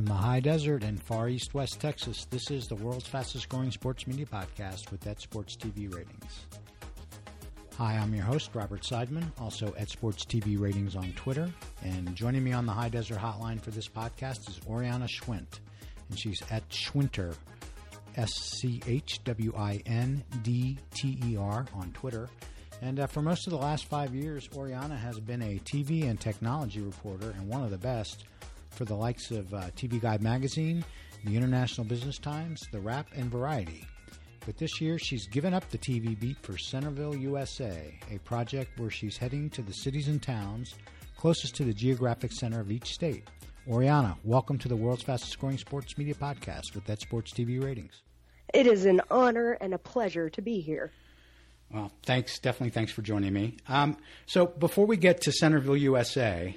From the high desert in far east West Texas, this is the world's fastest growing sports media podcast with Ed Sports TV ratings. Hi, I'm your host, Robert Seidman, also at Sports TV Ratings on Twitter. And joining me on the High Desert Hotline for this podcast is Oriana Schwindt. And she's at Schwindter, S C H W I N D T E R on Twitter. And uh, for most of the last five years, Oriana has been a TV and technology reporter and one of the best for the likes of uh, TV Guide Magazine, the International Business Times, The Wrap, and Variety. But this year, she's given up the TV beat for Centerville, USA, a project where she's heading to the cities and towns closest to the geographic center of each state. Oriana, welcome to the world's fastest growing sports media podcast with That Sports TV Ratings. It is an honor and a pleasure to be here. Well, thanks. Definitely thanks for joining me. Um, so before we get to Centerville, USA,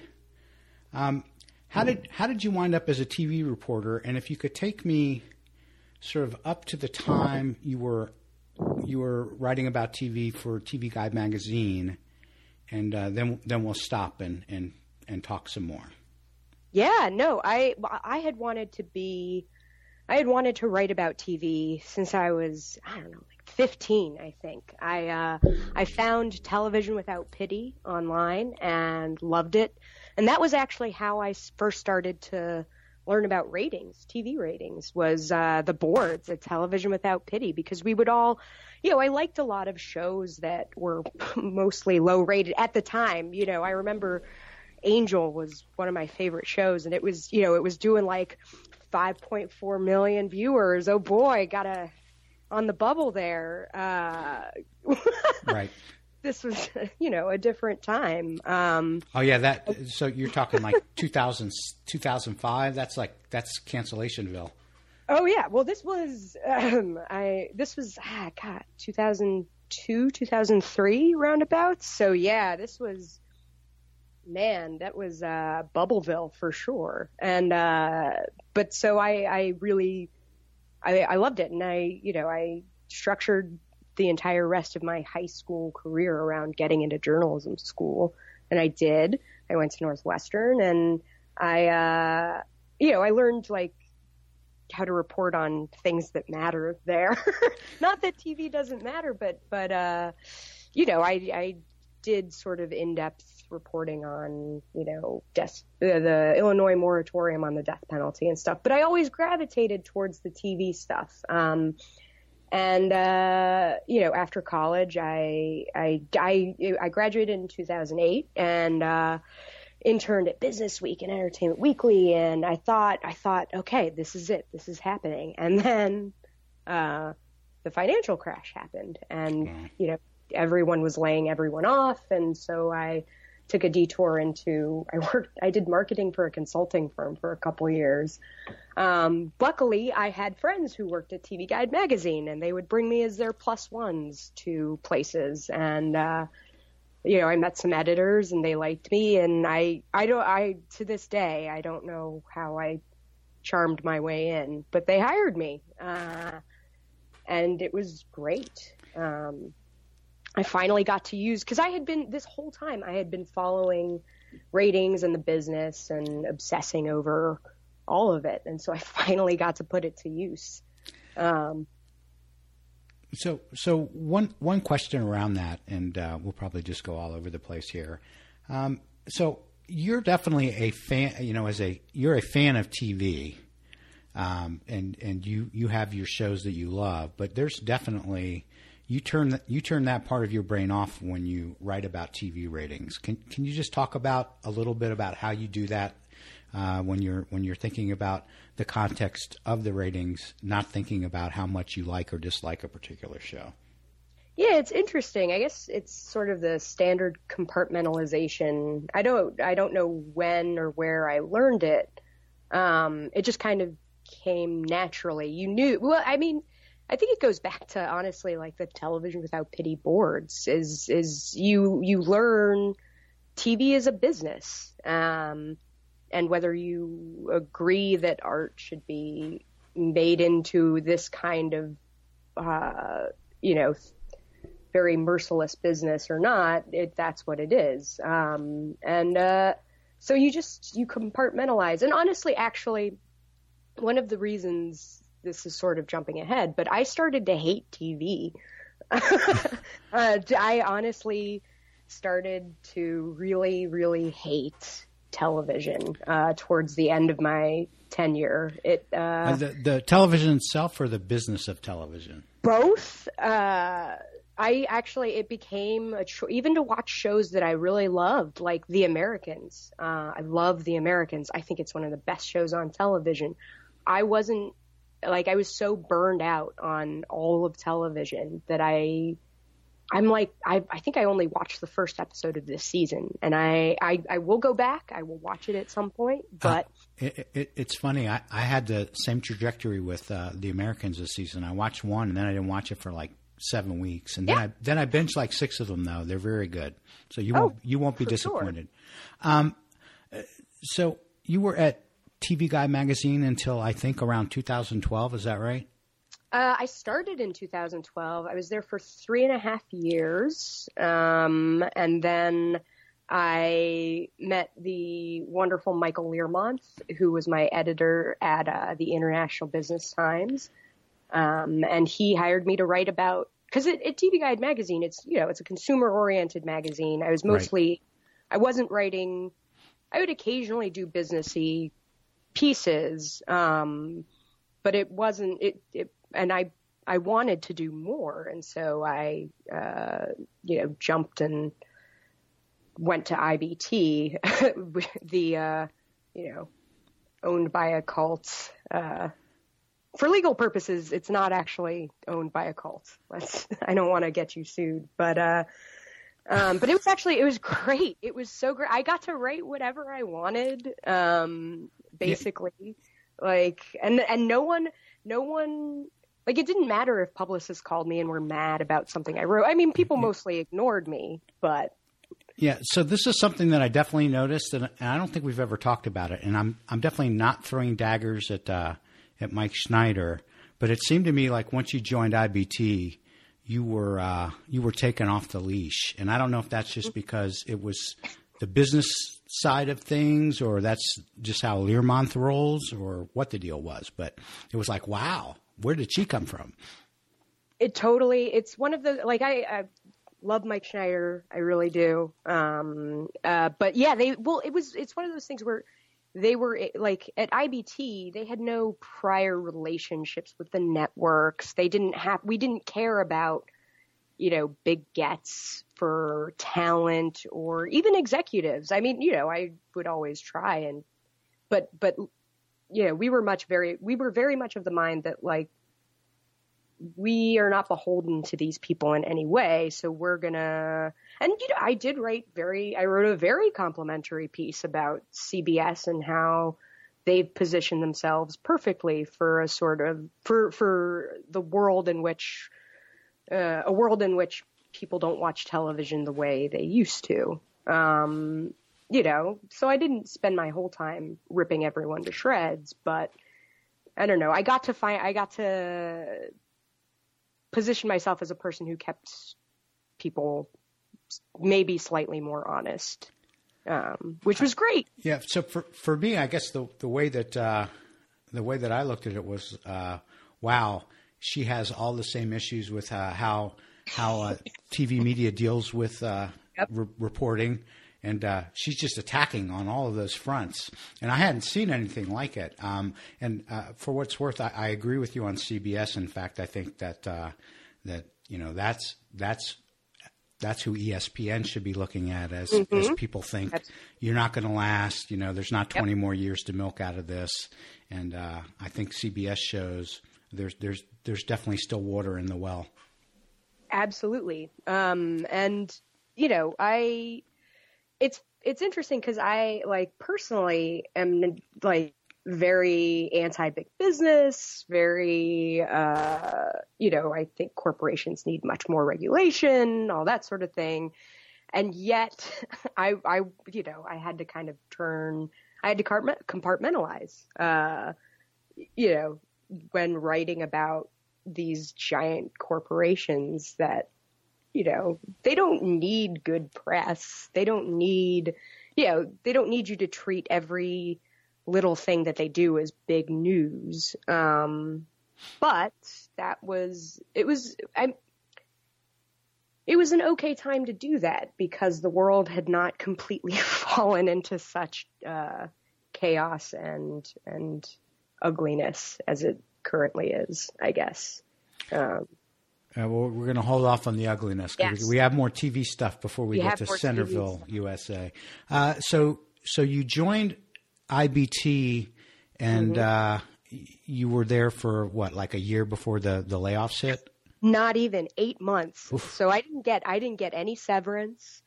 um, how did how did you wind up as a TV reporter? And if you could take me sort of up to the time you were you were writing about TV for TV Guide magazine, and uh, then then we'll stop and, and and talk some more. Yeah, no, I I had wanted to be I had wanted to write about TV since I was I don't know like 15 I think. I uh, I found Television Without Pity online and loved it, and that was actually how I first started to learn about ratings, TV ratings, was uh, the boards at Television Without Pity because we would all, you know, I liked a lot of shows that were mostly low rated at the time. You know, I remember Angel was one of my favorite shows, and it was, you know, it was doing like 5.4 million viewers. Oh boy, got a on the bubble there. Uh, right this was, you know, a different time. Um, oh yeah, that. So you're talking like 2000, 2005. That's like that's cancellationville. Oh yeah. Well, this was um, I. This was ah, God, 2002, 2003 roundabouts. So yeah, this was. Man, that was uh, Bubbleville for sure. And uh, but so I, I really, I, I loved it, and I, you know, I structured the entire rest of my high school career around getting into journalism school. And I did. I went to Northwestern and I, uh, you know, I learned like how to report on things that matter there. Not that TV doesn't matter, but, but, uh, you know, I, I did sort of in-depth reporting on, you know, death, uh, the Illinois moratorium on the death penalty and stuff. But I always gravitated towards the TV stuff. Um, and uh, you know, after college, I I I, I graduated in 2008 and uh, interned at Business Week and Entertainment Weekly, and I thought I thought, okay, this is it, this is happening, and then uh, the financial crash happened, and you know, everyone was laying everyone off, and so I took a detour into I worked I did marketing for a consulting firm for a couple years. Um, luckily, I had friends who worked at TV Guide magazine, and they would bring me as their plus ones to places. And uh, you know, I met some editors, and they liked me. And I I don't I to this day I don't know how I charmed my way in, but they hired me, uh, and it was great. Um, I finally got to use because I had been this whole time I had been following ratings and the business and obsessing over all of it, and so I finally got to put it to use. Um, so, so one one question around that, and uh, we'll probably just go all over the place here. Um, so, you're definitely a fan. You know, as a you're a fan of TV, um, and and you you have your shows that you love, but there's definitely you turn you turn that part of your brain off when you write about TV ratings. Can can you just talk about a little bit about how you do that uh, when you're when you're thinking about the context of the ratings, not thinking about how much you like or dislike a particular show? Yeah, it's interesting. I guess it's sort of the standard compartmentalization. I don't I don't know when or where I learned it. Um, it just kind of came naturally. You knew well, I mean I think it goes back to honestly like the television without pity boards is is you you learn TV is a business um, and whether you agree that art should be made into this kind of uh, you know very merciless business or not it that's what it is. Um, and uh, so you just you compartmentalize. And honestly actually one of the reasons this is sort of jumping ahead, but I started to hate TV. uh, I honestly started to really, really hate television uh, towards the end of my tenure. It uh, uh, the, the television itself or the business of television. Both. Uh, I actually it became a cho- even to watch shows that I really loved, like The Americans. Uh, I love The Americans. I think it's one of the best shows on television. I wasn't like I was so burned out on all of television that I I'm like I I think I only watched the first episode of this season. And I I, I will go back. I will watch it at some point uh, but uh, it, it, it's funny. I, I had the same trajectory with uh, the Americans this season. I watched one and then I didn't watch it for like seven weeks. And then yeah. I then I binged like six of them though. They're very good. So you won't oh, you won't be disappointed sure. um, uh, so you were at TV Guide magazine until I think around 2012. Is that right? Uh, I started in 2012. I was there for three and a half years, um, and then I met the wonderful Michael Learmonth, who was my editor at uh, the International Business Times, um, and he hired me to write about because at, at TV Guide magazine, it's you know it's a consumer oriented magazine. I was mostly, right. I wasn't writing. I would occasionally do businessy pieces, um, but it wasn't it, it. And I I wanted to do more, and so I uh, you know jumped and went to IBT, the uh, you know owned by a cult. Uh, for legal purposes, it's not actually owned by a cult. Let's, I don't want to get you sued, but uh, um, but it was actually it was great. It was so great. I got to write whatever I wanted. Um, basically. Yeah. Like, and and no one, no one, like it didn't matter if publicists called me and were mad about something I wrote. I mean, people mostly ignored me, but yeah, so this is something that I definitely noticed, and, I don't think we've ever talked about it. And I'm I'm definitely not throwing daggers at uh, at Mike Schneider, but it seemed to me like once you joined IBT, you were uh, you were taken off the leash, and I don't know if that's just because it was the business side of things, or that's just how Learmonth rolls, or what the deal was. But it was like, wow, where did she come from? It totally. It's one of the like I, I love Mike Schneider. I really do. Um, uh, but yeah, they well, it was. It's one of those things where they were eh, like at IBT, they had no prior relationships with the networks. They didn't have. We didn't care about you know, big gets for talent or even executives. I mean, you know, I would always try and, but, but, you know, we were much very, we were very much of the mind that like, we are not beholden to these people in any way. So we're gonna, and you know, I did write very, I wrote a very complimentary piece about CBS and how they've positioned themselves perfectly for a sort of, for, for the world in which, uh, a world in which people don't watch television the way they used to. Um, you know, so I didn't spend my whole time ripping everyone to shreds, but I don't know. I got to find, I got to position myself as a person who kept people maybe slightly more honest, um, which was great. Yeah. So for for me, I guess the the way that uh, the way that I looked at it was, uh, wow she has all the same issues with uh, how how uh, TV media deals with uh, yep. re- reporting, and uh, she's just attacking on all of those fronts. And I hadn't seen anything like it. Um, and uh, for what's worth, I, I, agree with you on CBS. In fact, I think that uh, that you know that's that's that's who ESPN should be looking at as mm-hmm. as people think that's- you're not going to last. You know, there's not 20 yep. more years to milk out of this, and I think CBS shows there's there's there's definitely still water in the well. Absolutely, um, and you know, I it's it's interesting because I like personally am like very anti big business, very, uh, you know, I think corporations need much more regulation, all that sort of thing. And yet I, I, you know, I had to kind of turn, I had to compartmentalize, uh, you know, when writing about these giant corporations that you know they don't need good press they don't need you know they don't need you to treat every little thing that they do is big news. Um, but that was it was I it was an okay time to do that because the world had not completely fallen into such uh, chaos and and ugliness as it currently is, I guess. Um, uh, well, we're going to hold off on the ugliness. Yes. We have more TV stuff before we, We get to Centerville. USA. Uh, so, so you joined IBT, and Mm-hmm. uh, you were there for what, like a year before the the layoffs hit? not even eight months. Oof. So I didn't get I didn't get any severance.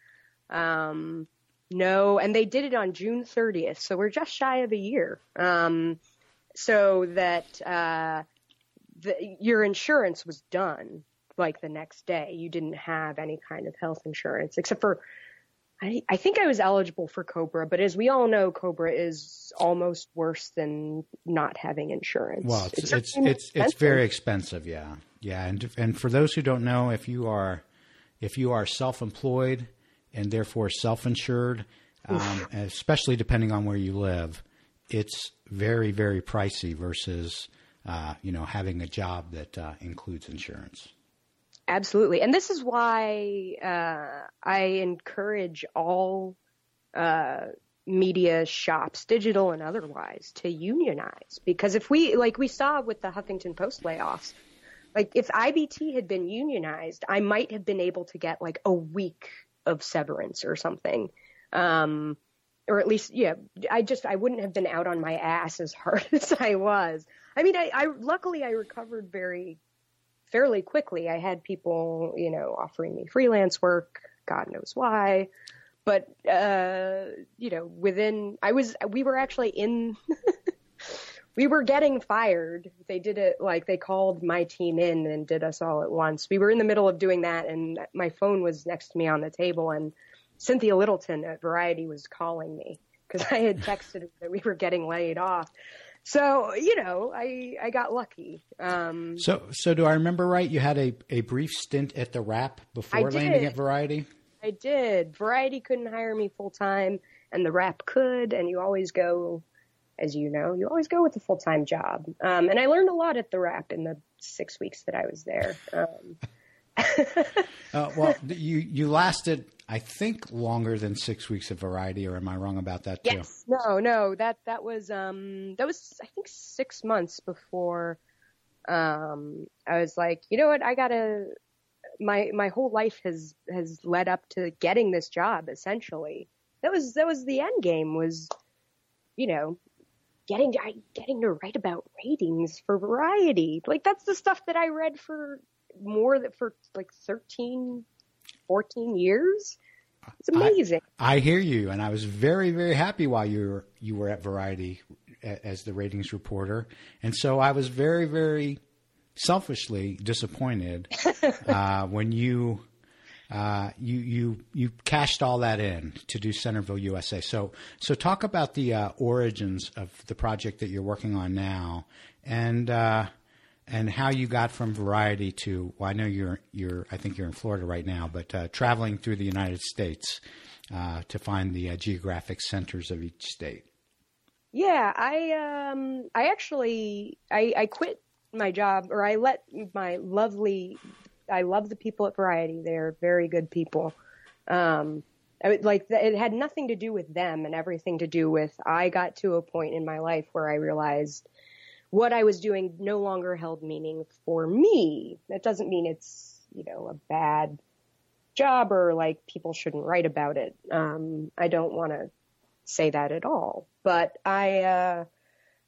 Um, no, and they did it on June 30th, so we're just shy of a year. Um, so that uh, the, your insurance was done like the next day. You didn't have any kind of health insurance except for. I, I think I was eligible for Cobra, but as we all know, Cobra is almost worse than not having insurance. Well, it's it's certainly it's, it's very expensive. Yeah, yeah, and and for those who don't know, if you are if you are self-employed and therefore self-insured, um, especially depending on where you live, it's very very pricey versus uh, you know having a job that uh, includes insurance. Absolutely. And this is why uh, I encourage all uh, media shops, digital and otherwise, to unionize. Because if we, like we saw with the Huffington Post layoffs, like if IBT had been unionized, I might have been able to get like a week of severance or something. Um, or at least, yeah, I just, I wouldn't have been out on my ass as hard as I was. I mean, I, I luckily I recovered very fairly quickly. I had people, you know, offering me freelance work, God knows why. But, uh, you know, within, I was, we were actually in, we were getting fired. They did it like they called my team in and did us all at once. We were in the middle of doing that and my phone was next to me on the table and Cynthia Littleton at Variety was calling me because I had texted her that we were getting laid off. So, you know, I, I got lucky. Um, So so do I remember right? You had a, a brief stint at the Wrap before landing at Variety. I did. Variety couldn't hire me full time, and the Wrap could. And you always go, as you know, you always go with a full time job. Um, and I learned a lot at the Wrap in the six weeks that I was there. Um, Uh, well, you you lasted, I think, longer than six weeks of Variety, or am I wrong about that too? yes. No, no. That that was um that was I think six months before. Um, I was like, you know what? I gotta. My my whole life has has led up to getting this job. Essentially, that was that was the end game. Was you know getting I, getting to write about ratings for Variety. Like that's the stuff that I read for more than for like 13, 14 years. It's amazing. I hear you, and I was very, very happy while you were you were at Variety as the ratings reporter, and so I was very, very selfishly disappointed uh, when you uh, you you you cashed all that in to do Centerville USA. So so talk about the uh, origins of the project that you're working on now, and uh, and how you got from Variety to well, I know you're you're I think you're in Florida right now, but uh, traveling through the United States uh, to find the uh, geographic centers of each state. Yeah, I um I actually I I quit my job or I let my lovely I love the people at Variety. They're very good people. Um I like it had nothing to do with them and everything to do with I got to a point in my life where I realized what I was doing no longer held meaning for me. That doesn't mean it's, you know, a bad job or like people shouldn't write about it. Um I don't want to say that at all. But I, uh,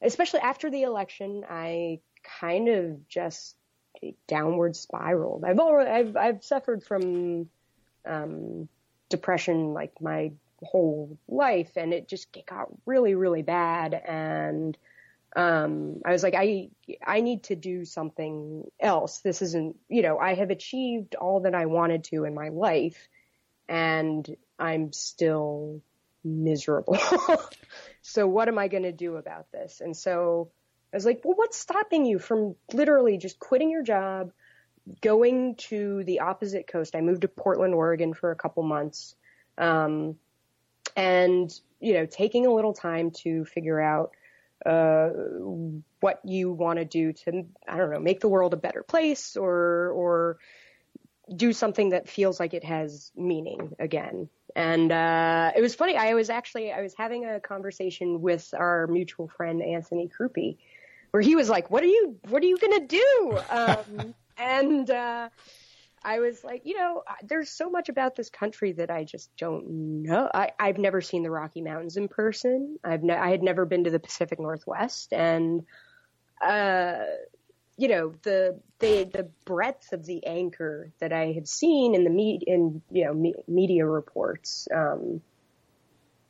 especially after the election, I kind of just downward spiraled. I've already, I've, I've suffered from, um, depression like my whole life and it just got really, really bad. And, um, I was like, I, I need to do something else. This isn't, you know, I have achieved all that I wanted to in my life and I'm still miserable. so what am I going to do about this? And so I was like, well, what's stopping you from literally just quitting your job, going to the opposite coast? I moved to Portland, Oregon for a couple months. Um, and, you know, taking a little time to figure out uh, what you want to do to, I don't know, make the world a better place or, or do something that feels like it has meaning again. And, uh, it was funny. I was actually, I was having a conversation with our mutual friend, Anthony Crupi, where he was like, what are you, what are you going to do? Um, and, uh, I was like, you know, there's so much about this country that I just don't know. I, I've never seen the Rocky Mountains in person. I've ne- I had never been to the Pacific Northwest, and uh, you know, the the the breadth of the anchor that I have seen in the me- in you know me- media reports. Um,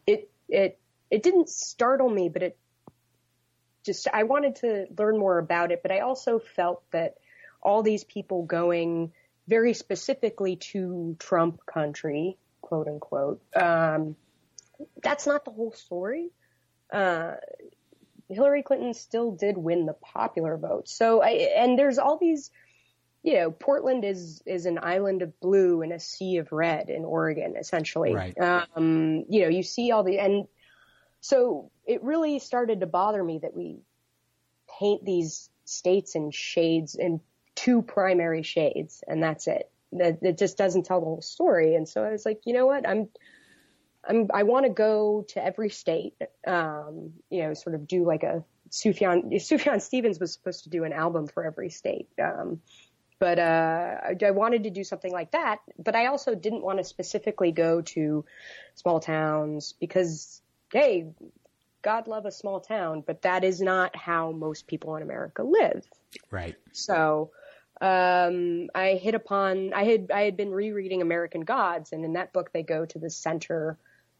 it it it didn't startle me, but it just I wanted to learn more about it. But I also felt that all these people going very specifically to Trump country, quote unquote. Um, that's not the whole story. Uh, Hillary Clinton still did win the popular vote. So, I, and there's all these, you know, Portland is is an island of blue and a sea of red in Oregon, essentially. Right. Um, you know, you see all the and so it really started to bother me that we paint these states in shades in two primary shades and that's it. That it just doesn't tell the whole story. And so I was like, you know what? I'm I'm I want to go to every state. Um, you know, sort of do like a Sufjan Sufjan Stevens was supposed to do an album for every state. Um, but uh, I, I wanted to do something like that. But I also didn't want to specifically go to small towns because, hey, God love a small town, but that is not how most people in America live. Right. So um, I hit upon I had I had been rereading American Gods, and in that book they go to the center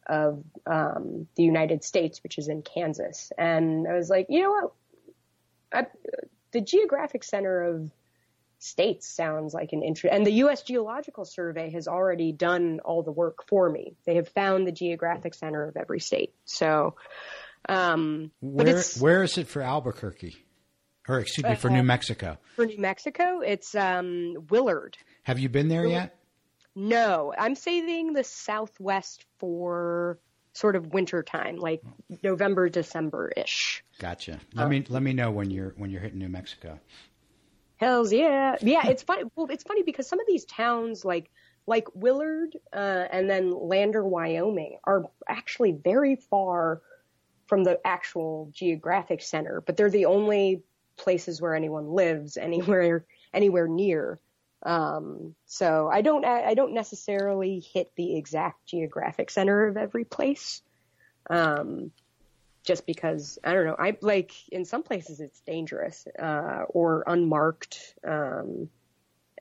of um, the United States, which is in Kansas, and I was like, you know what, I, the geographic center of states sounds like an interest, and the U.S. Geological Survey has already done all the work for me. They have found the geographic center of every state, so. Um, where where is it for Albuquerque? Or excuse me, for New Mexico. For New Mexico, it's um, Willard. Have you been there yet? No, I'm saving the Southwest for sort of winter time, like November, December ish. Gotcha. Let me let me know when you're when you're hitting New Mexico. Hell's yeah, yeah. It's funny. Well, it's funny because some of these towns, like like Willard uh, and then Lander, Wyoming, are actually very far from the actual geographic center, but they're the only places where anyone lives anywhere anywhere near. Um, so I don't I don't necessarily hit the exact geographic center of every place. Um, just because I don't know, I like in some places it's dangerous uh, or unmarked, um,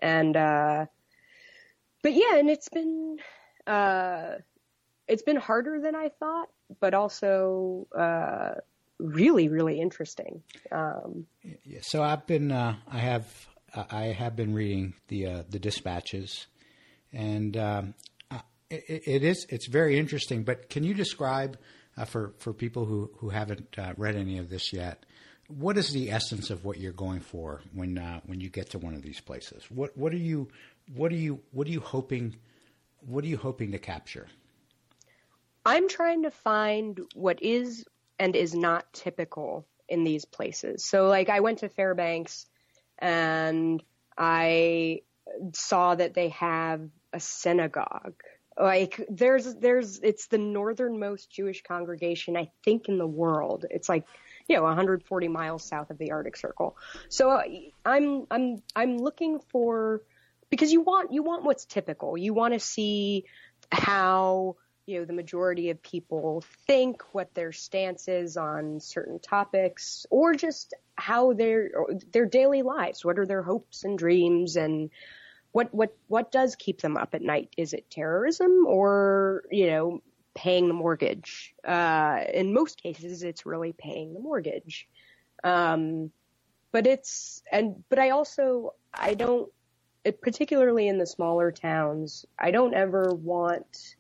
and uh, but yeah, and it's been uh, it's been harder than I thought, but also uh, really, really interesting. Um, yeah, so I've been, uh, I have, I have been reading the uh, the dispatches, and um, it, it is it's very interesting. But can you describe uh, for for people who who haven't uh, read any of this yet? What is the essence of what you're going for when uh, when you get to one of these places? What what are you what are you what are you hoping what are you hoping to capture? I'm trying to find what is and is not typical in these places. So like I went to Fairbanks and I saw that they have a synagogue. Like there's there's it's the northernmost Jewish congregation I think in the world. It's like you know 140 miles south of the Arctic Circle. So uh, I'm I'm I'm looking for because you want you want what's typical. You want to see how you know, the majority of people think, what their stance is on certain topics, or just how their their daily lives. What are their hopes and dreams, and what what what does keep them up at night? Is it terrorism, or you know, paying the mortgage? Uh, in most cases, it's really paying the mortgage. Um, but it's and but I also I don't, it, particularly in the smaller towns, I don't ever want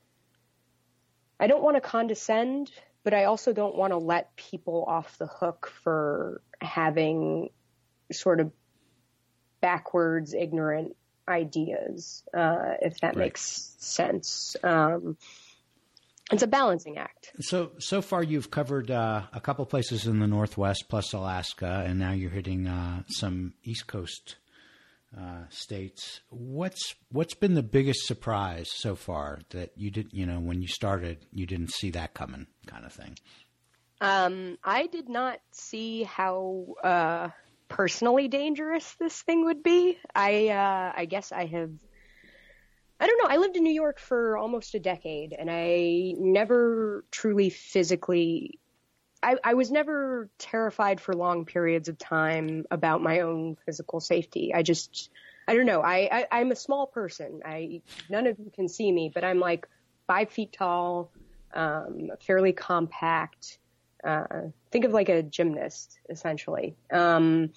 I don't want to condescend, but I also don't want to let people off the hook for having sort of backwards, ignorant ideas, uh, if that right. makes sense. Um, it's a balancing act. So so far, you've covered uh, a couple places in the Northwest, plus Alaska, and now you're hitting uh, some East Coast uh, states. What's what's been the biggest surprise so far that you didn't You know, when you started, you didn't see that coming, kind of thing. Um, I did not see how uh, personally dangerous this thing would be. I uh, I guess I have. I don't know. I lived in New York for almost a decade, and I never truly physically. I, I was never terrified for long periods of time about my own physical safety. I just, I don't know. I, I I'm a small person. I none of you can see me, but I'm like five feet tall, um, fairly compact uh, think of like a gymnast essentially. Um,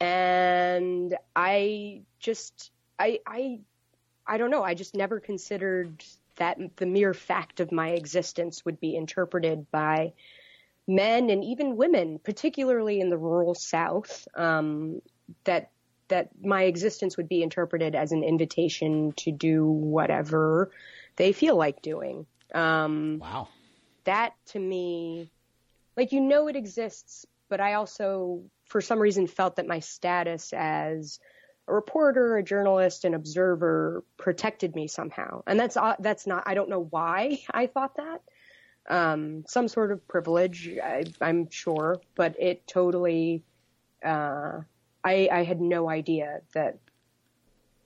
and I just, I, I, I don't know. I just never considered that the mere fact of my existence would be interpreted by men and even women, particularly in the rural South, um, that that my existence would be interpreted as an invitation to do whatever they feel like doing. Um, wow. That to me like you know it exists, but I also for some reason felt that my status as a reporter, a journalist, an observer protected me somehow. And that's uh, that's not I don't know why I thought that. Um, some sort of privilege, I, am sure, but it totally. Uh, I, I had no idea that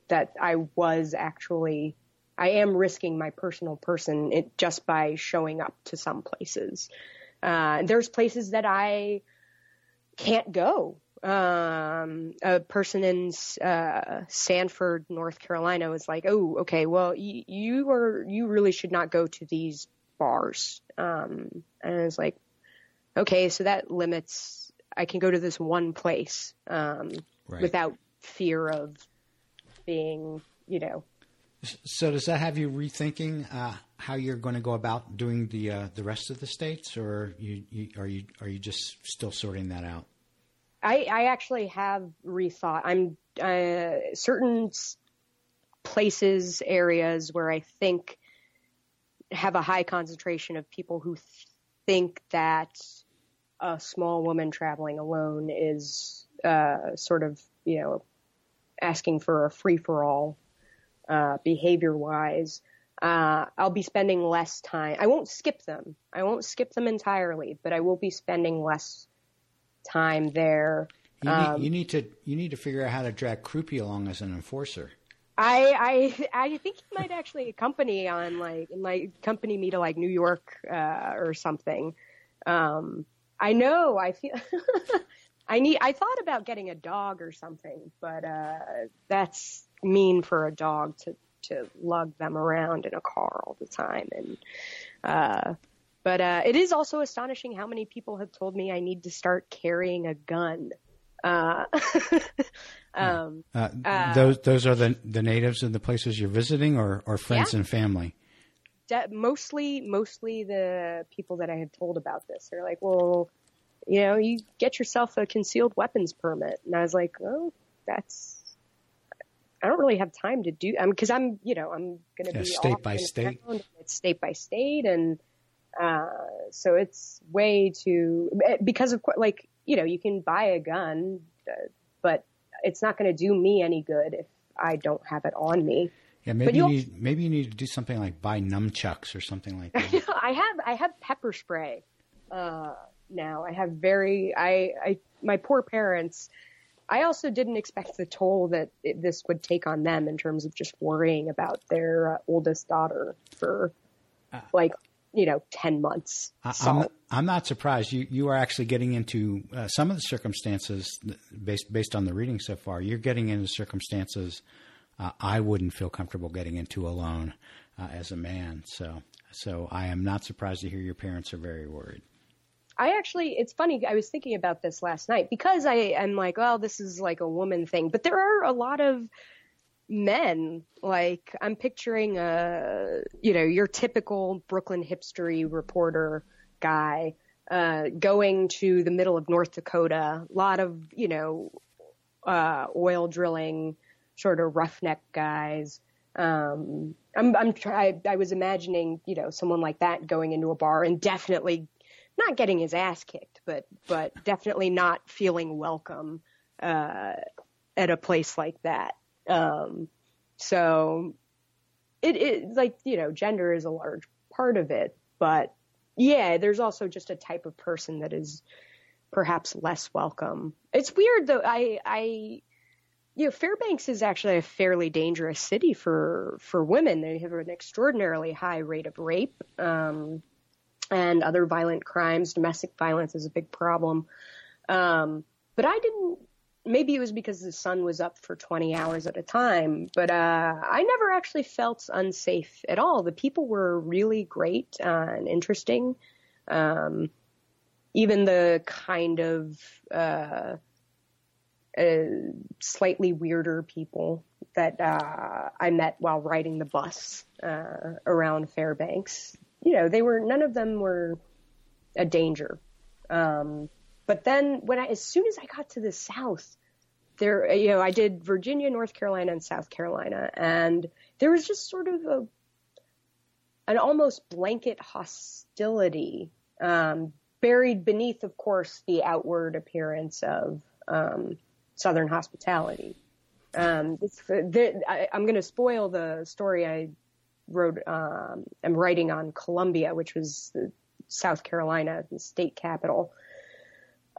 that I was actually I am risking my personal person it, just by showing up to some places. Uh, there's places that I can't go. Um, a person in uh, Sanford, North Carolina, was like, "Oh, okay, well, y- you are you really should not go to these bars." Um, and I was like, "Okay, so that limits. I can go to this one place um, right. without fear of being, you know, so does that have you rethinking uh, how you're going to go about doing the uh, the rest of the states, or you, you, are you are you just still sorting that out? I, I actually have rethought. I'm uh, certain places, areas where I think have a high concentration of people who th- think that a small woman traveling alone is uh, sort of you know asking for a free for all uh, behavior wise, uh, I'll be spending less time. I won't skip them. I won't skip them entirely, but I will be spending less time there. You need, um, you need to you need to figure out how to drag Crupi along as an enforcer. I I I think he might actually accompany on like like accompany me to like New York uh, or something. Um, I know. I feel. I need. I thought about getting a dog or something, but uh, that's mean for a dog to to lug them around in a car all the time and uh but uh it is also astonishing how many people have told me I need to start carrying a gun. Uh, um, uh, uh, those those are the the natives of the places you're visiting, or or friends yeah. and family. De- mostly, mostly the people that I had told about this. They're like, "Well, you know, you get yourself a concealed weapons permit," and I was like, "Oh, that's I don't really have time to do because I'm, you know, I'm going to yeah, be state by state. It's state by state, and uh, so it's way too eh, because of like you know you can buy a gun, uh, but it's not going to do me any good if I don't have it on me. Yeah, maybe you need maybe you need to do something like buy nunchucks or something like that. I have I have pepper spray uh, now. I have very I I my poor parents I also didn't expect the toll that it, this would take on them in terms of just worrying about their uh, oldest daughter for uh, like you know 10 months. I, am I'm not surprised. You you are actually getting into uh, some of the circumstances based based on the reading so far you're getting into circumstances uh, I wouldn't feel comfortable getting into alone uh, as a man. So so I am not surprised to hear your parents are very worried. I actually, it's funny. I was thinking about this last night. Because I am like, well, this is like a woman thing, but there are a lot of men. Like I'm picturing a, you know, your typical Brooklyn hipstery reporter guy, uh, going to the middle of North Dakota. A lot of, you know, uh, oil drilling, sort of roughneck guys. Um, I'm, I'm try, I was imagining, you know, someone like that going into a bar and definitely not getting his ass kicked, but, but definitely not feeling welcome, uh, at a place like that. Um, so it is like, you know, gender is a large part of it, but yeah, there's also just a type of person that is perhaps less welcome. It's weird though. I, I, you know, Fairbanks is actually a fairly dangerous city for for women. They have an extraordinarily high rate of rape um, and other violent crimes. Domestic violence is a big problem. Um, but I didn't. Maybe it was because the sun was up for 20 hours at a time, but uh, I never actually felt unsafe at all. The people were really great uh, and interesting. Um, even the kind of uh, uh, slightly weirder people that uh, I met while riding the bus uh, around Fairbanks. You know, they were none of them were a danger. Um, but then when I, as soon as I got to the South, there, you know, I did Virginia, North Carolina, and South Carolina, and there was just sort of a an almost blanket hostility um, buried beneath, of course, the outward appearance of um, Southern hospitality. Um, the, I, am going to spoil the story I wrote. Um, I'm writing on Columbia, which was South Carolina, the state capital.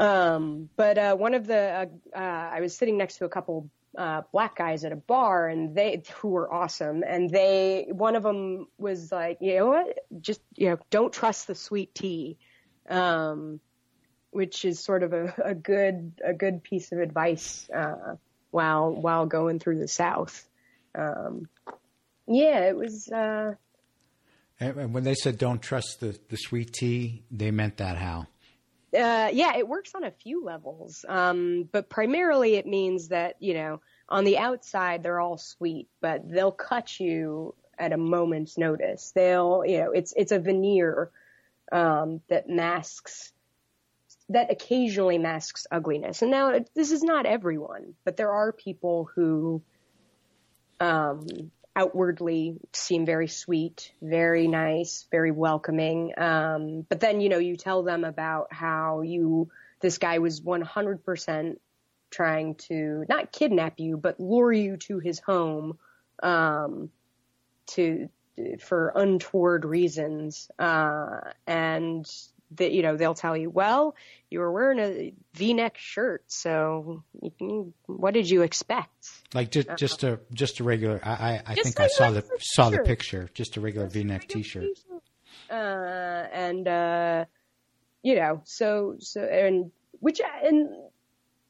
Um, but uh, one of the uh, uh, I was sitting next to a couple uh, black guys at a bar, and they who were awesome, and they one of them was like, you know what, just you know, don't trust the sweet tea. Um, which is sort of a, a good a good piece of advice uh, while while going through the South. Um, yeah, it was. Uh, and when they said "don't trust the the sweet tea," they meant that how? Uh, yeah, it works on a few levels, um, but primarily it means that you know on the outside they're all sweet, but they'll cut you at a moment's notice. They'll you know it's it's a veneer um, that masks that occasionally masks ugliness. And now this is not everyone, but there are people who um, outwardly seem very sweet, very nice, very welcoming. Um, but then, you know, you tell them about how you, this guy was 100% trying to not kidnap you, but lure you to his home, um, to, for untoward reasons. Uh, and that you know they'll tell you, well, you were wearing a V-neck shirt, so you, what did you expect? Like just uh, just a just a regular. I I, think I saw the saw the picture. Just a regular just V-neck regular T-shirt. T-shirt. Uh, and uh, you know, so so and which and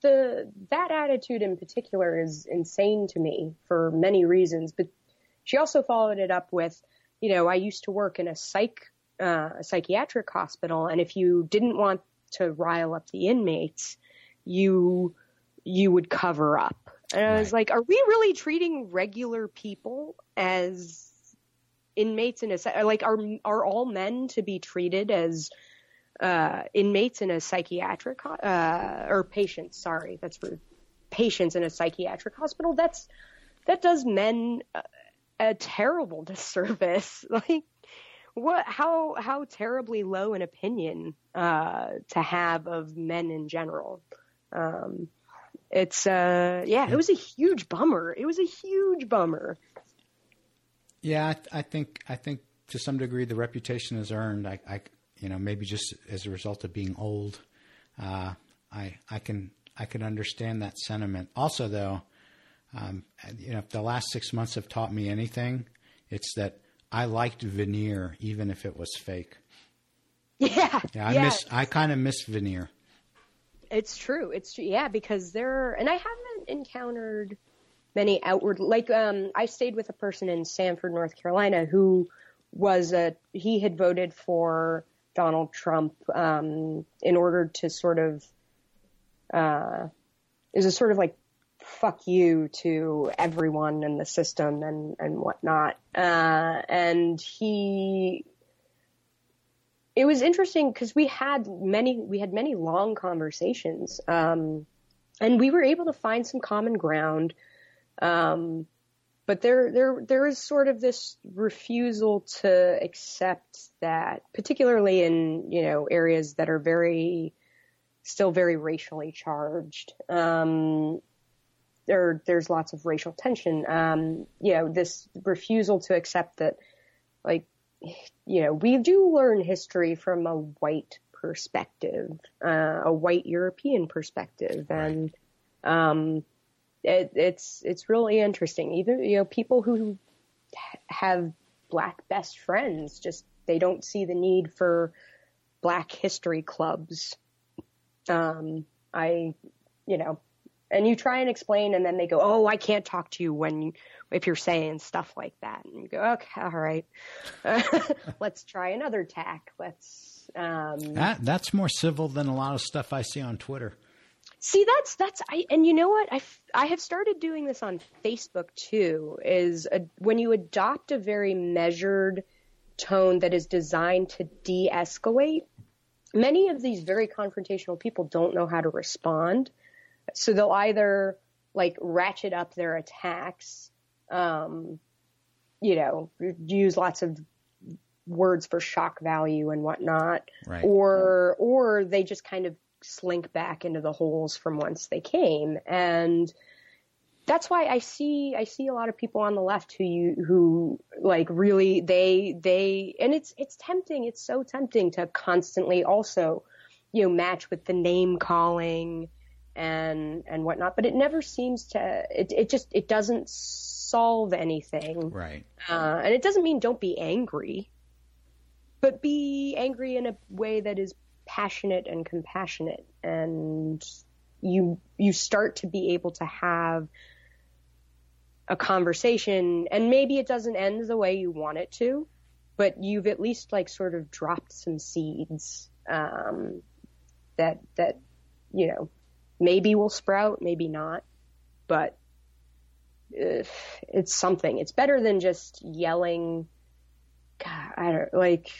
the that attitude in particular is insane to me for many reasons. But she also followed it up with, you know, I used to work in a psych uh, a psychiatric hospital, and if you didn't want to rile up the inmates, you you would cover up. And I was like, are we really treating regular people as inmates in a like are are all men to be treated as uh, inmates in a psychiatric uh, or patients? Sorry, that's rude. Patients in a psychiatric hospital. That's that does men a, a terrible disservice. Like what how how terribly low an opinion uh, to have of men in general. Um, it's uh, yeah, it was a huge bummer. It was a huge bummer. Yeah, I, th- I think I think to some degree the reputation is earned. I, I you know maybe just as a result of being old, uh, I I can I can understand that sentiment. Also, though, um, you know, if the last six months have taught me anything, it's that I liked veneer even if it was fake. Yeah. Yeah, I yeah. miss I kind of miss veneer. It's true. It's true. Yeah, because there and I haven't encountered many outward like um I stayed with a person in Sanford, North Carolina who was a he had voted for Donald Trump um in order to sort of uh is a sort of like fuck you to everyone in the system and, and whatnot. Uh, and he, it was interesting because we had many, we had many long conversations. Um, and we were able to find some common ground. Um, but there there there is sort of this refusal to accept that, particularly in you know areas that are very still very racially charged. Um, there there's lots of racial tension. Um, you know, this refusal to accept that, like, you know, we do learn history from a white perspective, uh, a white European perspective, and um, it, it's it's really interesting. Even you know, people who have black best friends just they don't see the need for black history clubs. Um, I, you know, and you try and explain and then they go, Oh, I can't talk to you when you, if you're saying stuff like that. And you go, okay, all right, let's try another tack. Let's, um, that, that's more civil than a lot of stuff I see on Twitter. See, that's, that's, I, and you know what? I, I have started doing this on Facebook too, is a, when you adopt a very measured tone that is designed to de-escalate, many of these very confrontational people don't know how to respond so they'll either like ratchet up their attacks, um, you know, use lots of words for shock value and whatnot, right. or or they just kind of slink back into the holes from whence they came, and that's why I see I see a lot of people on the left who you who like really they they and it's it's tempting it's so tempting to constantly also you know match with the name calling and and whatnot, but it never seems to. It it just it doesn't solve anything. Right. Uh, and it doesn't mean don't be angry, but be angry in a way that is passionate and compassionate, and you you start to be able to have a conversation, and maybe it doesn't end the way you want it to, but you've at least like sort of dropped some seeds um, that that you know maybe will sprout, maybe not, but it's something. It's better than just yelling. God, I don't like.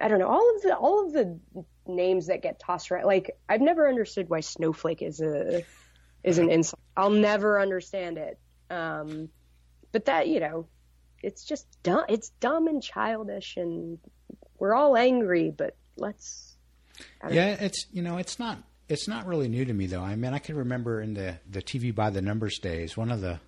I don't know all of the all of the names that get tossed around. Like I've never understood why snowflake is a is an insult. I'll never understand it. Um, but that you know, it's just dumb. It's dumb and childish, and we're all angry. But let's. Yeah, know. it's you know, it's not it's not really new to me though. I mean, I can remember in the the TV by the numbers days, one of the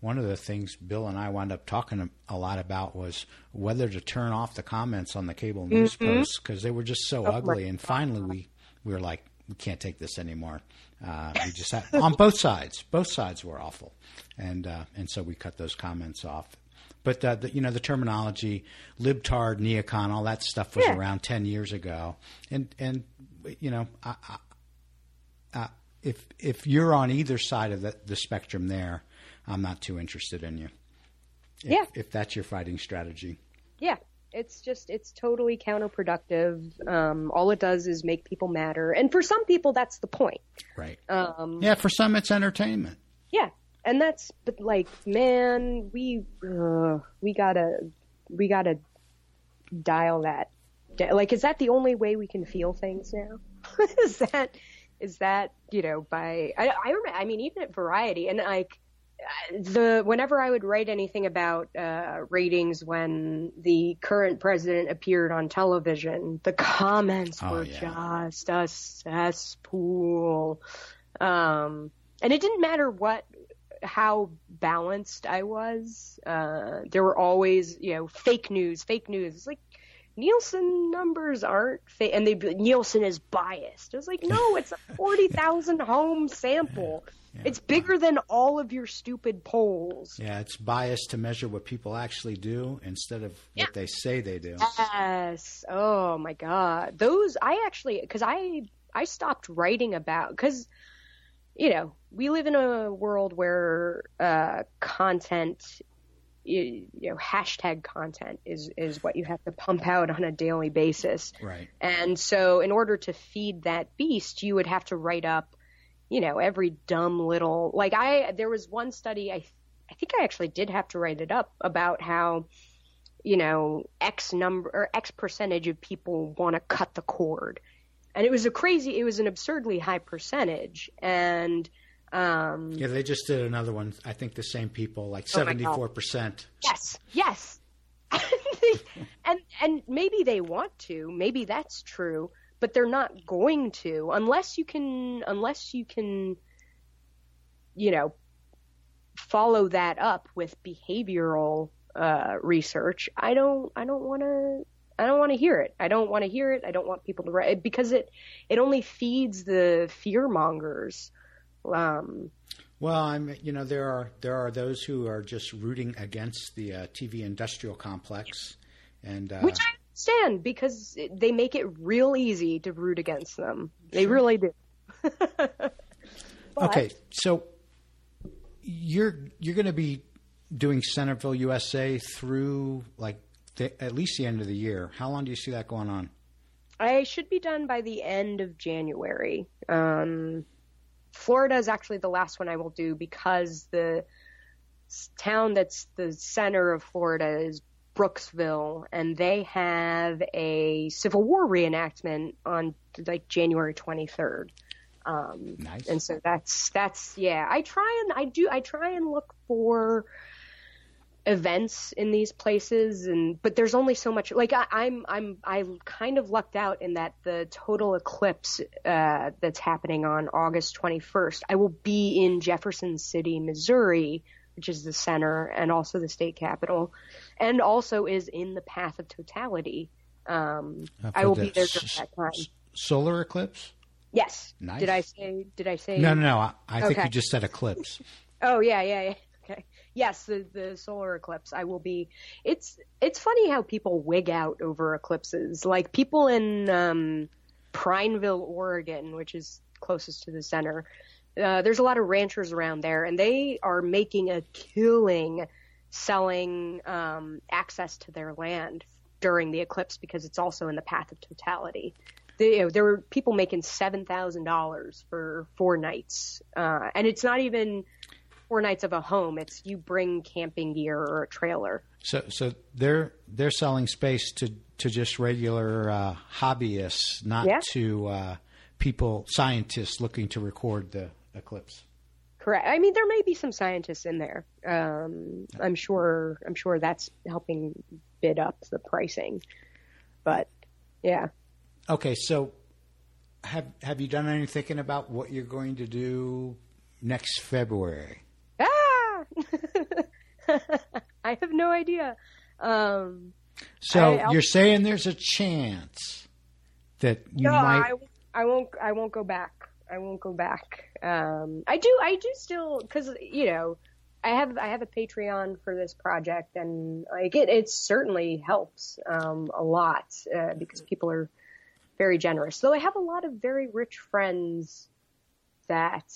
one of the things Bill and I wound up talking a lot about was whether to turn off the comments on the cable news mm-hmm. posts because they were just so oh ugly. And finally, we we were like, we can't take this anymore. Uh, we just had, on both sides, both sides were awful, and uh, and so we cut those comments off. But uh, the, you know the terminology, libtard, neocon, all that stuff was yeah. around ten years ago, and and you know I, uh, if if you're on either side of the, the spectrum there, I'm not too interested in you. If, yeah. If that's your fighting strategy. Yeah. It's just, it's totally counterproductive. Um, all it does is make people madder. And for some people, that's the point. Right. Um, yeah. For some, it's entertainment. Yeah. And that's, but like, man, we, uh, we gotta, we gotta dial that. Like, is that the only way we can feel things now? is that, is that you know by I, I remember I mean even at Variety and like the whenever I would write anything about uh, ratings when the current president appeared on television, the comments oh, were yeah. just a cesspool. Um, and it didn't matter what how balanced I was. Uh, there were always you know fake news, fake news. It's like Nielsen numbers aren't fa- and they Nielsen is biased. It's like no, it's a forty thousand home sample. Yeah. It's bigger than all of your stupid polls. Yeah, it's biased to measure what people actually do instead of yeah. what they say they do. Yes. Oh my god, those I actually because I I stopped writing about because you know we live in a world where uh, content you, you know hashtag content is is what you have to pump out on a daily basis. Right. And so in order to feed that beast you would have to write up you know every dumb little like i there was one study i i think i actually did have to write it up about how you know x number or x percentage of people want to cut the cord. And it was a crazy it was an absurdly high percentage. And Um, yeah, they just did another one. I think the same people, like seventy four percent. Yes, yes. and and maybe they want to. Maybe that's true, but they're not going to unless you can unless you can you know follow that up with behavioral uh, research. I don't I don't want to I don't want to hear it. I don't want to hear it. I don't want people to write because it it only feeds the fear mongers. Um, well, I'm you know there are there are those who are just rooting against the uh, TV industrial complex, and uh, which I understand because they make it real easy to root against them. They sure. really do. okay, so you're you're going to be doing Centerville USA through like the, at least the end of the year. How long do you see that going on? I should be done by the end of January. Um, Florida is actually the last one I will do because the town that's the center of Florida is Brooksville, and they have a Civil War reenactment on like January 23rd. Um, nice. And so that's that's yeah. I try and I do I try and look for events in these places and but there's only so much like I, I'm I'm I kind of lucked out in that the total eclipse uh, that's happening on August 21st I will be in Jefferson City Missouri which is the center and also the state capital and also is in the path of totality. Um, I will be there during that time. solar eclipse? Yes. Nice. did I say did I say no no no I, I think you just said eclipse. Oh yeah yeah yeah yes, the, the solar eclipse. I will be. It's it's funny how people wig out over eclipses. Like people in um, Prineville, Oregon, which is closest to the center. Uh, there's a lot of ranchers around there, and they are making a killing selling um, access to their land during the eclipse because it's also in the path of totality. you know, there were people making seven thousand dollars for four nights, uh, and it's not even four nights of a home. It's you bring camping gear or a trailer. So, so they're they're selling space to to just regular uh, hobbyists, not yeah. to uh, people scientists looking to record the eclipse. Correct. I mean, there may be some scientists in there. Um, I'm sure. I'm sure that's helping bid up the pricing. But yeah. Okay, so have have you done any thinking about what you're going to do next February? I have no idea. Um, so I, you're saying there's a chance that you no, might. I, I won't. I won't go back. I won't go back. Um, I do. I do still because you know I have I have a Patreon for this project, and like it, it certainly helps um, a lot uh, because people are very generous. Though I have a lot of very rich friends that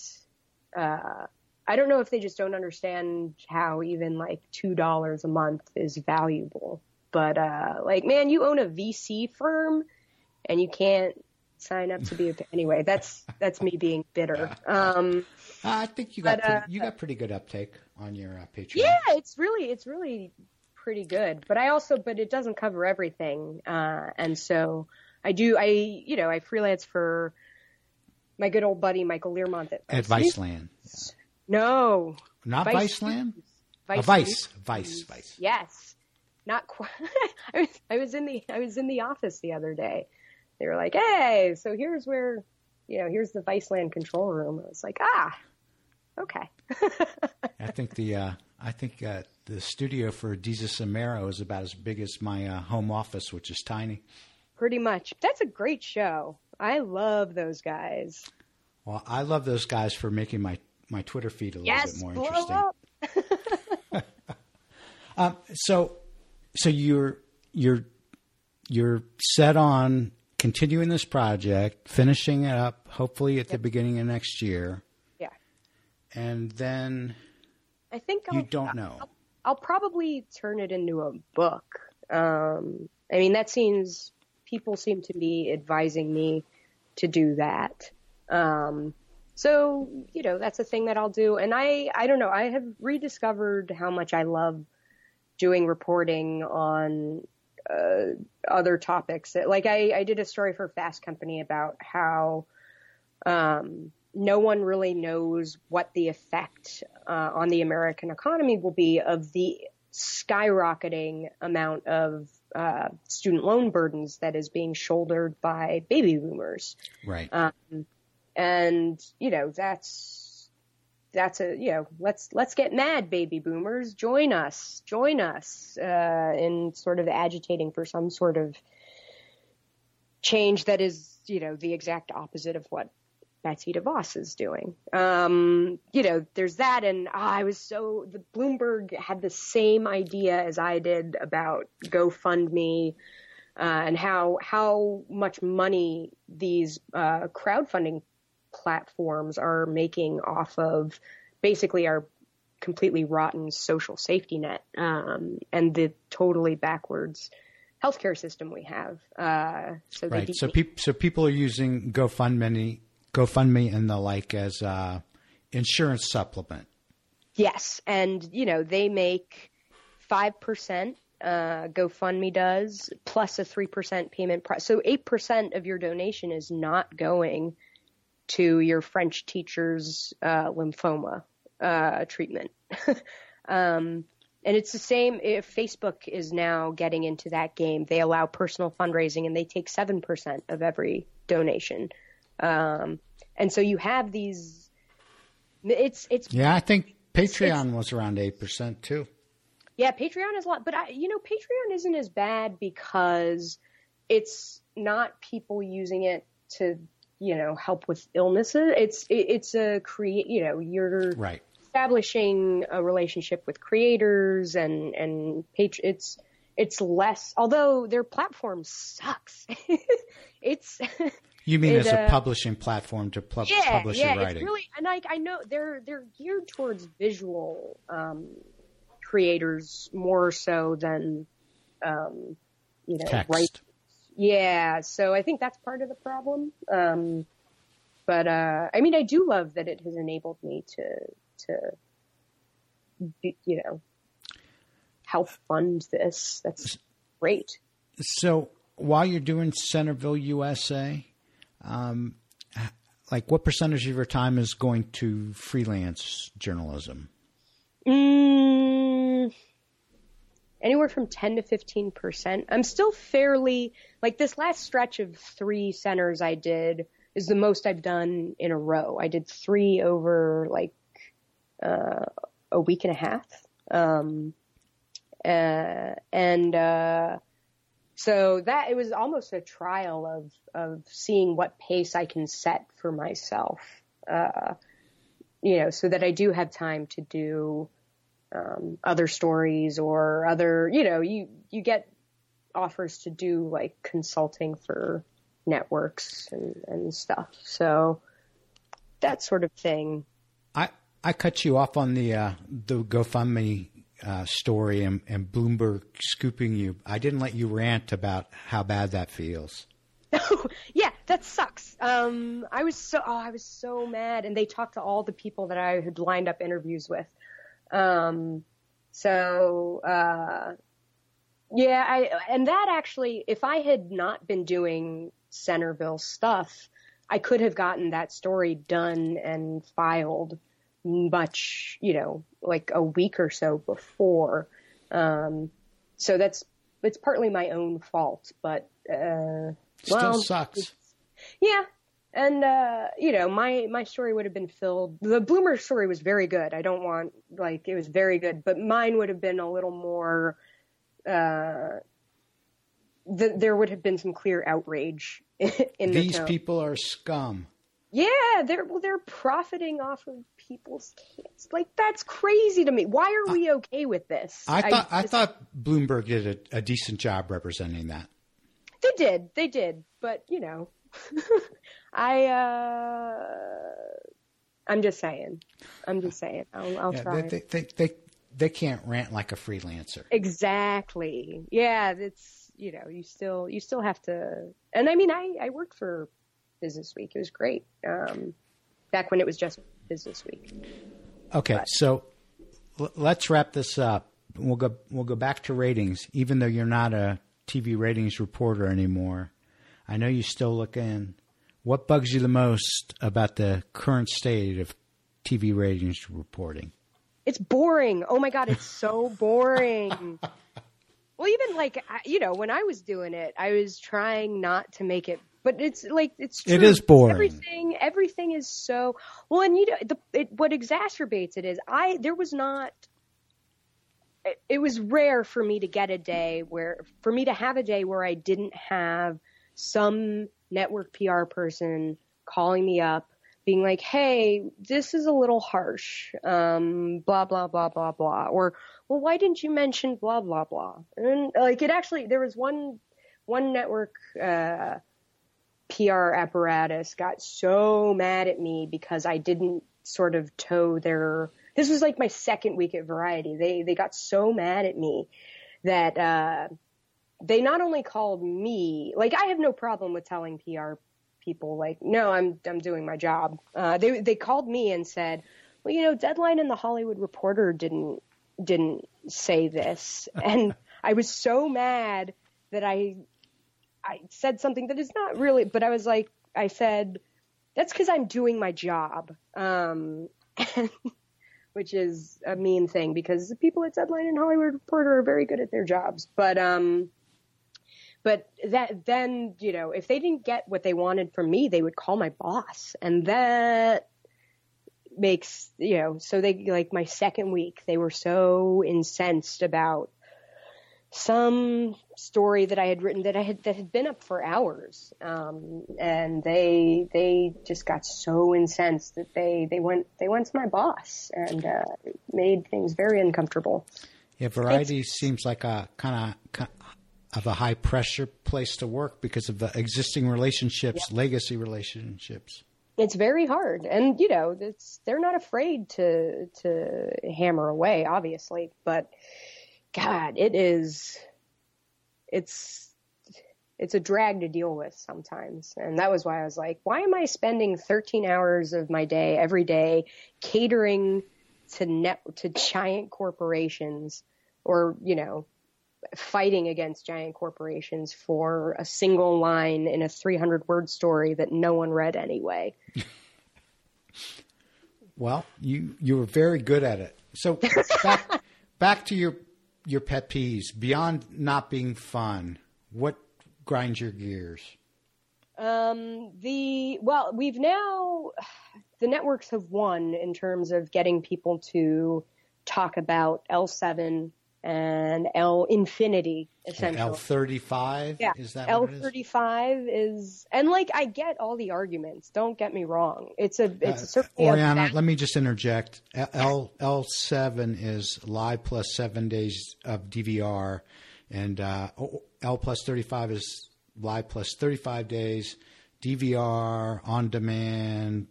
uh, I don't know if they just don't understand how even like two dollars a month is valuable. But uh, like, man, you own a VC firm, and you can't sign up to be a anyway. That's that's me being bitter. Um, I think you got but, pretty, uh, you got pretty good uptake on your uh, Patreon. Yeah, it's really it's really pretty good. But I also but it doesn't cover everything, uh, and so I do I you know I freelance for my good old buddy Michael Learmonth at, at Viceland. Yeah. No. Not Vice Land. Vice, Vice, Vice, Vice. Yes. Not quite. I, was, I was in the I was in the office the other day. They were like, "Hey, so here's where, you know, here's the Vice Land control room." I was like, "Ah, okay." I think the uh, I think uh, the studio for Desus and Mero is about as big as my uh, home office, which is tiny. Pretty much. That's a great show. I love those guys. Well, I love those guys for making my my Twitter feed a little yes, bit more interesting. um, so, so you're you're you're set on continuing this project, finishing it up, hopefully at yep. the beginning of next year. Yeah. And then I think you I'll, don't know. I'll, I'll, probably turn it into a book. Um, I mean, that seems people seem to be advising me to do that. Um, so, you know, that's a thing that I'll do. And I, I don't know, I have rediscovered how much I love doing reporting on uh, other topics. Like I, I did a story for Fast Company about how um, no one really knows what the effect uh, on the American economy will be of the skyrocketing amount of uh, student loan burdens that is being shouldered by baby boomers. Right. Um, and you know that's that's a you know let's let's get mad, baby boomers, join us, join us uh, in sort of agitating for some sort of change that is you know the exact opposite of what Betsy DeVos is doing. Um, you know, there's that, and oh, I was so the Bloomberg had the same idea as I did about GoFundMe uh, and how how much money these uh, crowdfunding platforms are making off of basically our completely rotten social safety net um, and the totally backwards healthcare system we have. Uh, so right. So, pe- so people are using GoFundMe GoFundMe and the like as uh, insurance supplement. Yes, and you know they make five percent. Uh, GoFundMe does plus a three percent payment price. So eight percent of your donation is not going to your French teacher's uh, lymphoma uh, treatment. um, and it's the same if Facebook is now getting into that game. They allow personal fundraising and they take 7% of every donation. Um, and so you have these. It's it's. Yeah, I think Patreon was around eight percent too. Yeah, Patreon is a lot, but I, you know, Patreon isn't as bad because it's not people using it to, you know, help with illnesses. It's it, it's a create. You know, you're right establishing a relationship with creators and and page. It's it's less. Although their platform sucks. it's you mean it, as a uh, publishing platform to pu- yeah, publish yeah, your writing? It's really, and I, I know they're they're geared towards visual um, creators more so than um, you know Text. Write. Yeah, so I think that's part of the problem. Um, but uh, I mean, I do love that it has enabled me to to you know help fund this. That's great. So while you're doing Centerville USA, um, like what percentage of your time is going to freelance journalism? Mm, anywhere from 10 to 15 percent. I'm still fairly like this last stretch of three centers I did is the most I've done in a row. I did three over like uh, a week and a half, um, uh, and uh, so that it was almost a trial of of seeing what pace I can set for myself. Uh, you know, so that I do have time to do um, other stories or other. You know, you you get offers to do like consulting for networks and, and stuff. So that sort of thing. I I cut you off on the uh, the GoFundMe uh, story and, and Bloomberg scooping you. I didn't let you rant about how bad that feels. yeah, that sucks. Um, I was so oh, I was so mad, and they talked to all the people that I had lined up interviews with. Um, so uh, yeah, I and that actually, if I had not been doing Centerville stuff, I could have gotten that story done and filed much, you know, like a week or so before. Um, so that's it's partly my own fault, but uh, still well, sucks. Yeah, and uh, you know, my my story would have been filled. The Bloomer story was very good. I don't want like it was very good, but mine would have been a little more. Uh, the, there would have been some clear outrage in These the people are scum. Yeah, they're well, they're profiting off of people's kids. Like that's crazy to me. Why are we okay with this? I thought I, I thought Bloomberg did a, a, decent job representing that. They did, they did, but you know, I uh, I'm just saying, I'm just saying, I'll, I'll yeah, try. They, they, they they can't rant like a freelancer. Exactly. Yeah, it's you know you still you still have to, and I mean I I worked for Business Week. It was great. Um, back when it was just Business Week. Okay, but. so l- let's wrap this up. We'll go we'll go back to ratings. Even though you're not a TV ratings reporter anymore, I know you still look in. What bugs you the most about the current state of TV ratings reporting? It's boring. Oh my god, it's so boring. well, even like you know, when I was doing it, I was trying not to make it, but it's like it's true. It is boring. Everything, everything is so well, and you know, the, it, what exacerbates it is I there was not. It, it was rare for me to get a day where, for me to have a day where I didn't have some network PR person calling me up being like, hey, this is a little harsh, um, blah, blah, blah, blah, blah. Or, well, why didn't you mention blah, blah, blah? And like it actually, there was one, one network, uh, PR apparatus got so mad at me because I didn't sort of toe their, this was like my second week at Variety. They, they got so mad at me that, uh, they not only called me, like I have no problem with telling PR people like, no, I'm I'm doing my job. Uh, they they called me and said, well, you know, Deadline and the Hollywood Reporter didn't didn't say this, and I was so mad that I I said something that is not really, but I was like, I said, that's because I'm doing my job. Um, which is a mean thing because the people at Deadline and Hollywood Reporter are very good at their jobs. But um, but that then, you know, if they didn't get what they wanted from me, they would call my boss. And that makes, you know, so they like my second week, they were so incensed about some story that I had written that I had that had been up for hours, um, and they they just got so incensed that they they went they went to my boss and uh, made things very uncomfortable. Yeah, variety seems like a kind of of a high pressure place to work because of the existing relationships, yeah. legacy relationships. It's very hard, and you know, it's they're not afraid to to hammer away, obviously, but God, it is, it's it's a drag to deal with sometimes. And that was why I was like, why am I spending 13 hours of my day every day catering to net to giant corporations or, you know, fighting against giant corporations for a single line in a 300 word story that no one read anyway. well, you you were very good at it. So back back to your your pet peeves beyond not being fun. What grinds your gears? Um, the well, we've now the networks have won in terms of getting people to talk about L7 and L infinity essentially. L thirty five. Yeah. Is that L thirty five is and like I get all the arguments. Don't get me wrong. It's a it's uh, Oriana. let me just interject. L L seven is live plus seven days of DVR, and uh, L plus thirty five is live plus thirty five days DVR on demand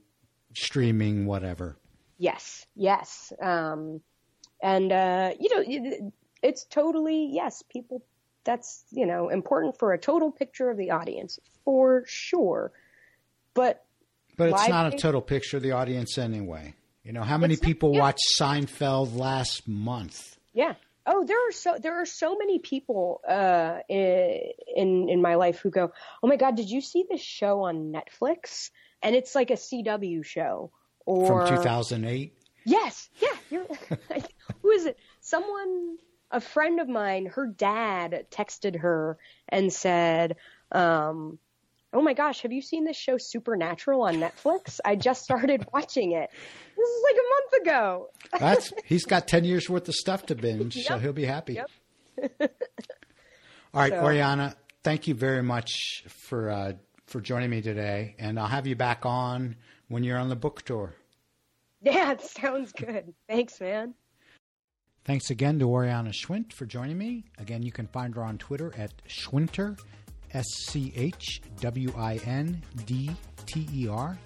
streaming whatever. Yes. Yes. Um, and uh, you know it's totally yes, people. That's you know important for a total picture of the audience for sure, but but it's not a total picture of the audience anyway. You know how many people yeah. watched Seinfeld last month? Yeah. Oh, there are so there are so many people uh, in in my life who go, "Oh my God, did you see this show on Netflix?" And it's like a CW show or from 2008. Yes, yeah. who is it? Someone a friend of mine, her dad texted her and said, um, Oh my gosh, have you seen this show Supernatural on Netflix? I just started watching it. This is like a month ago. That's he's got ten years worth of stuff to binge, yep. so he'll be happy. Yep. All right, so, Oriana, thank you very much for uh, for joining me today, and I'll have you back on when you're on the book tour. Yeah, it sounds good. Thanks, man. Thanks again to Oriana Schwindt for joining me. Again, you can find her on Twitter at Schwindter, S C H W I N D T E R.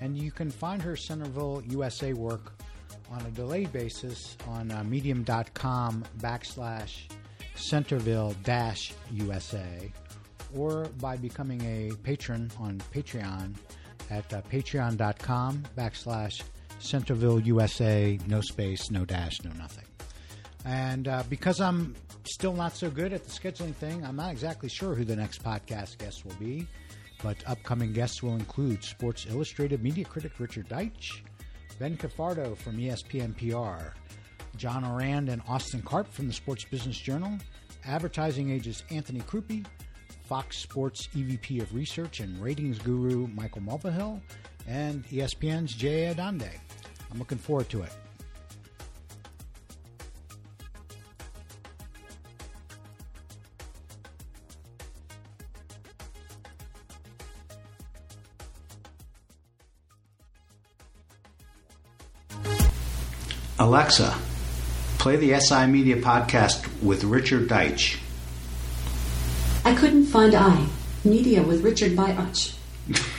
And you can find her Centerville USA work on a delayed basis on uh, medium.com backslash Centerville dash USA or by becoming a patron on Patreon at uh, patreon.com backslash Centerville USA, no space, no dash, no nothing. And uh, because I'm still not so good at the scheduling thing, I'm not exactly sure who the next podcast guest will be. but upcoming guests will include Sports Illustrated media critic Richard Deitsch, Ben Cafardo from ESPN PR, John Ourand and Austin Karp from the Sports Business Journal, Advertising Age's Anthony Crupi, Fox Sports EVP of Research and Ratings Guru Michael Mulvihill, and ESPN's Jay Adande. I'm looking forward to it. Alexa, play the SI Media podcast with Richard Deitsch. I couldn't find I. Media with Richard Deitsch.